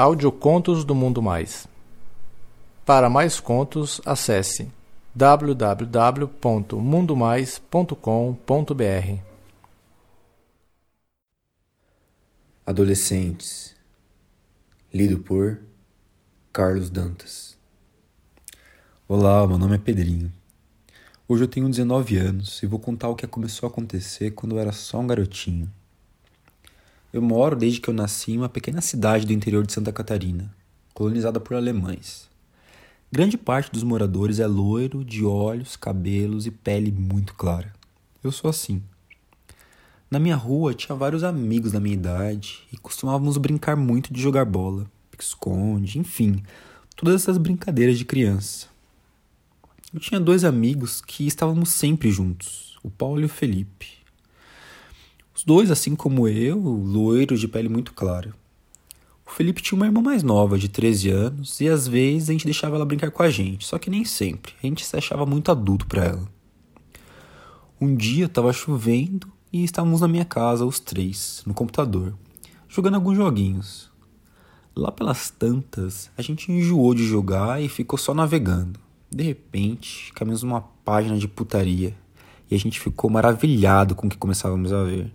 Audiocontos do Mundo Mais. Para mais contos, acesse www.mundomais.com.br. Adolescentes. Lido por Carlos Dantas. Olá, meu nome é Pedrinho. Hoje eu tenho 19 anos e vou contar o que começou a acontecer quando eu era só um garotinho. Eu moro desde que eu nasci em uma pequena cidade do interior de Santa Catarina, colonizada por alemães. Grande parte dos moradores é loiro, de olhos, cabelos e pele muito clara. Eu sou assim. Na minha rua tinha vários amigos da minha idade e costumávamos brincar muito de jogar bola, esconde, enfim, todas essas brincadeiras de criança. Eu tinha dois amigos que estávamos sempre juntos, o Paulo e o Felipe. Os dois, assim como eu, loiros de pele muito clara. O Felipe tinha uma irmã mais nova, de 13 anos, e às vezes a gente deixava ela brincar com a gente, só que nem sempre. A gente se achava muito adulto para ela. Um dia estava chovendo e estávamos na minha casa, os três, no computador, jogando alguns joguinhos. Lá pelas tantas, a gente enjoou de jogar e ficou só navegando. De repente, caímos numa página de putaria e a gente ficou maravilhado com o que começávamos a ver.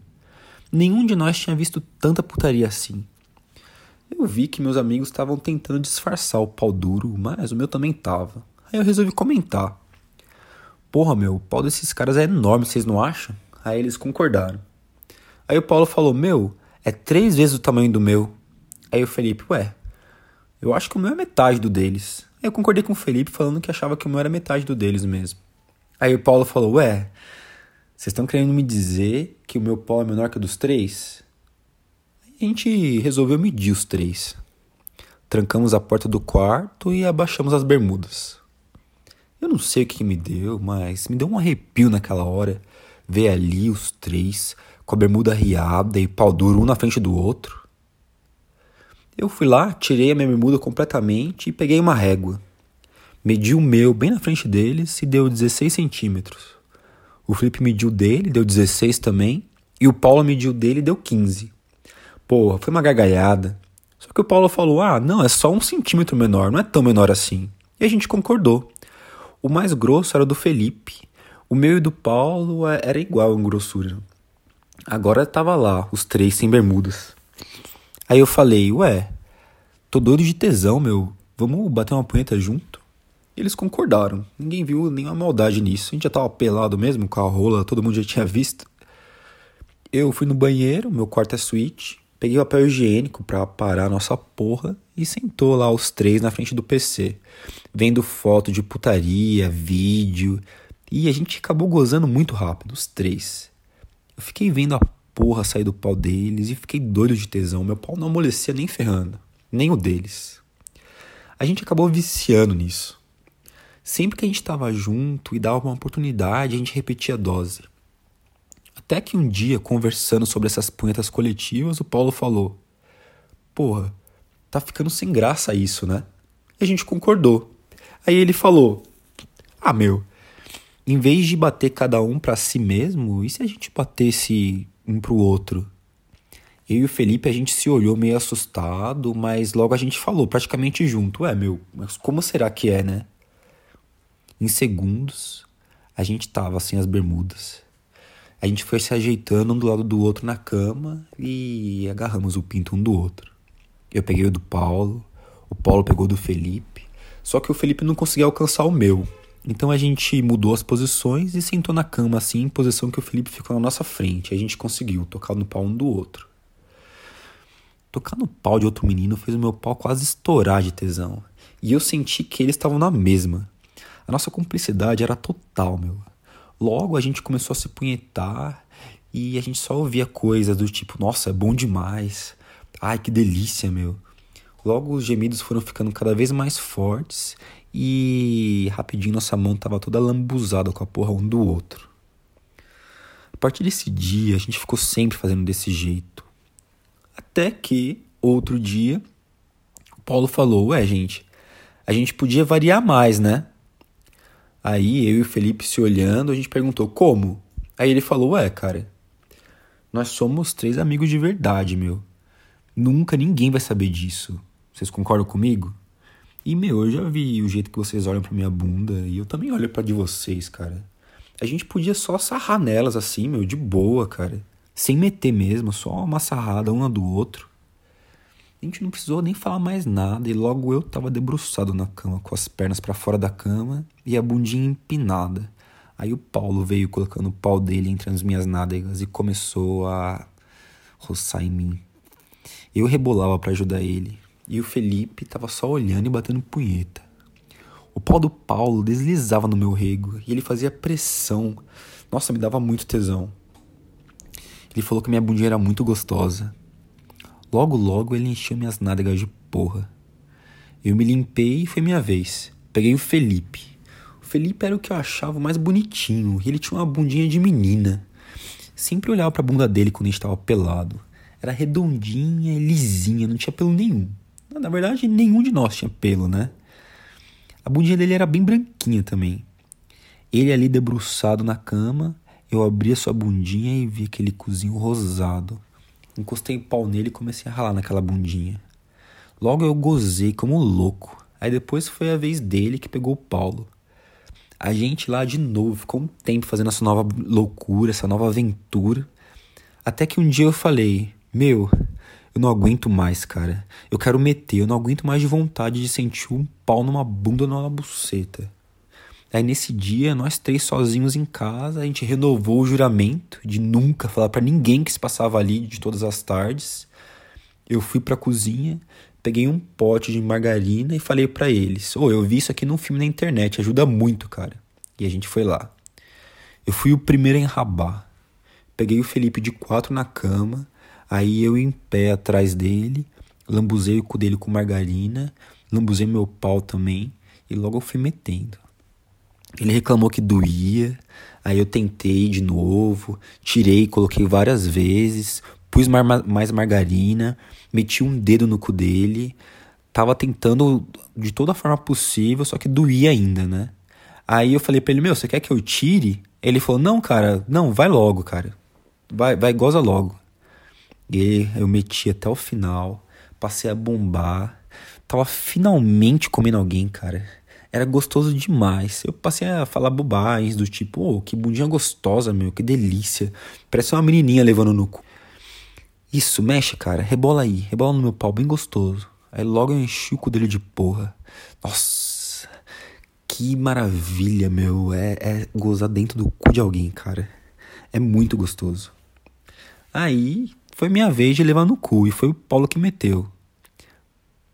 Nenhum de nós tinha visto tanta putaria assim. Eu vi que meus amigos estavam tentando disfarçar o pau duro, mas o meu também tava. Aí eu resolvi comentar. Porra, meu, o pau desses caras é enorme, vocês não acham? Aí eles concordaram. Aí o Paulo falou: Meu, é três vezes o tamanho do meu. Aí o Felipe: Ué, eu acho que o meu é metade do deles. Eu concordei com o Felipe falando que achava que o meu era metade do deles mesmo. Aí o Paulo falou: Ué, vocês estão querendo me dizer que o meu pau é menor que o dos três? A gente resolveu medir os três. Trancamos a porta do quarto e abaixamos as bermudas. Eu não sei o que me deu, mas me deu um arrepio naquela hora ver ali os três com a bermuda riada e pau duro um na frente do outro. Eu fui lá, tirei a minha bermuda completamente e peguei uma régua. Medi o meu bem na frente deles e deu 16 centímetros. O Felipe mediu dele, deu 16 também. E o Paulo mediu dele e deu 15. Porra, foi uma gargalhada. Só que o Paulo falou: ah, não, é só um centímetro menor, não é tão menor assim. E a gente concordou. O mais grosso era do Felipe. O meu e do Paulo é, era igual em grossura. Agora tava lá, os três sem bermudas. Aí eu falei, ué, tô doido de tesão, meu. Vamos bater uma punheta junto? Eles concordaram. Ninguém viu nenhuma maldade nisso. A gente já tava pelado mesmo, com a rola, todo mundo já tinha visto. Eu fui no banheiro, meu quarto é suíte. Peguei o papel higiênico para parar a nossa porra e sentou lá os três na frente do PC, vendo foto de putaria, vídeo. E a gente acabou gozando muito rápido, os três. Eu fiquei vendo a porra sair do pau deles e fiquei doido de tesão. Meu pau não amolecia nem ferrando, nem o deles. A gente acabou viciando nisso. Sempre que a gente estava junto e dava uma oportunidade, a gente repetia a dose. Até que um dia, conversando sobre essas punhetas coletivas, o Paulo falou: Porra, tá ficando sem graça isso, né? E a gente concordou. Aí ele falou: Ah, meu, em vez de bater cada um para si mesmo, e se a gente batesse um pro outro. Eu e o Felipe, a gente se olhou meio assustado, mas logo a gente falou praticamente junto: Ué, meu, mas como será que é, né? Em segundos, a gente tava sem as bermudas. A gente foi se ajeitando um do lado do outro na cama e agarramos o pinto um do outro. Eu peguei o do Paulo, o Paulo pegou do Felipe, só que o Felipe não conseguia alcançar o meu. Então a gente mudou as posições e sentou na cama assim, em posição que o Felipe ficou na nossa frente. A gente conseguiu tocar no pau um do outro. Tocar no pau de outro menino fez o meu pau quase estourar de tesão. E eu senti que eles estavam na mesma. A nossa cumplicidade era total, meu. Logo a gente começou a se punhetar e a gente só ouvia coisas do tipo, nossa, é bom demais. Ai, que delícia, meu. Logo os gemidos foram ficando cada vez mais fortes e rapidinho nossa mão tava toda lambuzada com a porra um do outro. A partir desse dia, a gente ficou sempre fazendo desse jeito. Até que, outro dia, o Paulo falou: Ué, gente, a gente podia variar mais, né? Aí eu e o Felipe se olhando, a gente perguntou: Como? Aí ele falou: Ué, cara, nós somos três amigos de verdade, meu. Nunca ninguém vai saber disso. Vocês concordam comigo? E, meu, eu já vi o jeito que vocês olham pra minha bunda e eu também olho pra de vocês, cara. A gente podia só sarrar nelas assim, meu, de boa, cara. Sem meter mesmo, só uma sarrada uma do outro. Gente não precisou nem falar mais nada e logo eu tava debruçado na cama, com as pernas para fora da cama e a bundinha empinada. Aí o Paulo veio colocando o pau dele entre as minhas nádegas e começou a roçar em mim. Eu rebolava para ajudar ele e o Felipe tava só olhando e batendo punheta. O pau do Paulo deslizava no meu rego e ele fazia pressão. Nossa, me dava muito tesão. Ele falou que minha bundinha era muito gostosa. Logo, logo ele encheu minhas nádegas de porra. Eu me limpei e foi minha vez. Peguei o Felipe. O Felipe era o que eu achava mais bonitinho e ele tinha uma bundinha de menina. Sempre olhava pra bunda dele quando a gente tava pelado. Era redondinha lisinha, não tinha pelo nenhum. Na verdade, nenhum de nós tinha pelo, né? A bundinha dele era bem branquinha também. Ele ali debruçado na cama, eu abri a sua bundinha e vi aquele cozinho rosado. Encostei o pau nele e comecei a ralar naquela bundinha. Logo eu gozei como louco. Aí depois foi a vez dele que pegou o Paulo. A gente lá de novo ficou um tempo fazendo essa nova loucura, essa nova aventura. Até que um dia eu falei: Meu, eu não aguento mais, cara. Eu quero meter, eu não aguento mais de vontade de sentir um pau numa bunda ou numa buceta. Aí nesse dia, nós três sozinhos em casa, a gente renovou o juramento de nunca falar para ninguém que se passava ali de todas as tardes. Eu fui pra cozinha, peguei um pote de margarina e falei para eles: "Ô, oh, eu vi isso aqui num filme na internet, ajuda muito, cara". E a gente foi lá. Eu fui o primeiro a enrabar. Peguei o Felipe de quatro na cama, Aí eu em pé atrás dele, lambuzei o cu dele com margarina, lambuzei meu pau também e logo eu fui metendo. Ele reclamou que doía, aí eu tentei de novo, tirei, coloquei várias vezes, pus mar mais margarina, meti um dedo no cu dele, tava tentando de toda forma possível, só que doía ainda, né? Aí eu falei pra ele, meu, você quer que eu tire? Ele falou, não, cara, não, vai logo, cara. Vai, vai, goza logo. E eu meti até o final, passei a bombar. Tava finalmente comendo alguém, cara. Era gostoso demais. Eu passei a falar bobagens do tipo, oh, que bundinha gostosa, meu, que delícia. Parece uma menininha levando no cu. Isso, mexe, cara, rebola aí, rebola no meu pau, bem gostoso. Aí logo eu enchi o cu dele de porra. Nossa, que maravilha, meu. É, é gozar dentro do cu de alguém, cara. É muito gostoso. Aí foi minha vez de levar no cu e foi o Paulo que meteu.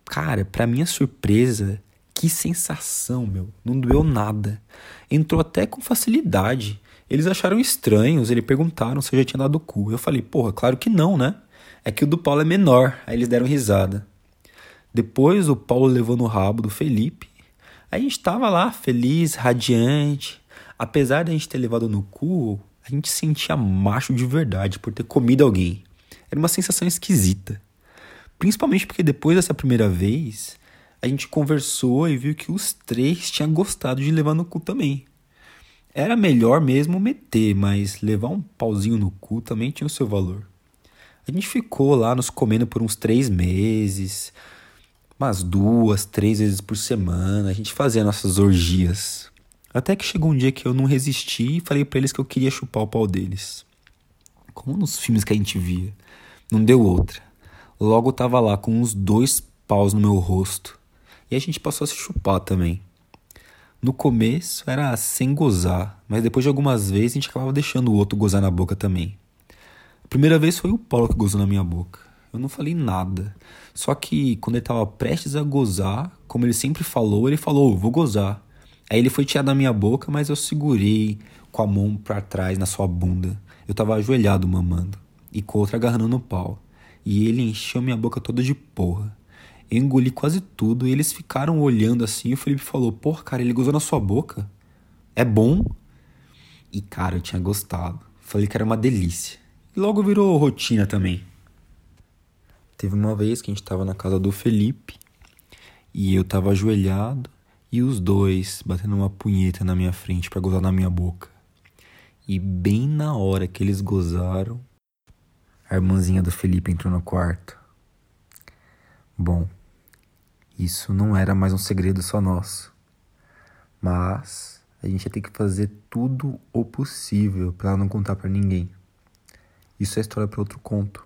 Cara, pra minha surpresa, que sensação, meu. Não doeu nada. Entrou até com facilidade. Eles acharam estranhos, eles perguntaram se eu já tinha dado cu. Eu falei, porra, claro que não, né? É que o do Paulo é menor. Aí eles deram risada. Depois o Paulo levou no rabo do Felipe. A gente tava lá, feliz, radiante. Apesar de a gente ter levado no cu, a gente sentia macho de verdade por ter comido alguém. Era uma sensação esquisita. Principalmente porque depois dessa primeira vez, a gente conversou e viu que os três tinham gostado de levar no cu também. Era melhor mesmo meter, mas levar um pauzinho no cu também tinha o seu valor. A gente ficou lá nos comendo por uns três meses, umas duas, três vezes por semana. A gente fazia nossas orgias. Até que chegou um dia que eu não resisti e falei para eles que eu queria chupar o pau deles. Como nos filmes que a gente via. Não deu outra. Logo tava lá com uns dois paus no meu rosto. E a gente passou a se chupar também. No começo era sem gozar, mas depois de algumas vezes a gente acabava deixando o outro gozar na boca também. A primeira vez foi o Paulo que gozou na minha boca. Eu não falei nada. Só que quando ele tava prestes a gozar, como ele sempre falou, ele falou: Vou gozar. Aí ele foi tirar da minha boca, mas eu segurei com a mão para trás na sua bunda. Eu tava ajoelhado mamando e com outra agarrando no pau. E ele encheu minha boca toda de porra. Engoli quase tudo e eles ficaram olhando assim. E o Felipe falou: Porra, cara, ele gozou na sua boca? É bom? E cara, eu tinha gostado. Falei que era uma delícia. E logo virou rotina também. Teve uma vez que a gente tava na casa do Felipe e eu tava ajoelhado e os dois batendo uma punheta na minha frente para gozar na minha boca. E bem na hora que eles gozaram, a irmãzinha do Felipe entrou no quarto. Bom, Isso não era mais um segredo só nosso. Mas a gente ia ter que fazer tudo o possível para não contar para ninguém. Isso é história para outro conto.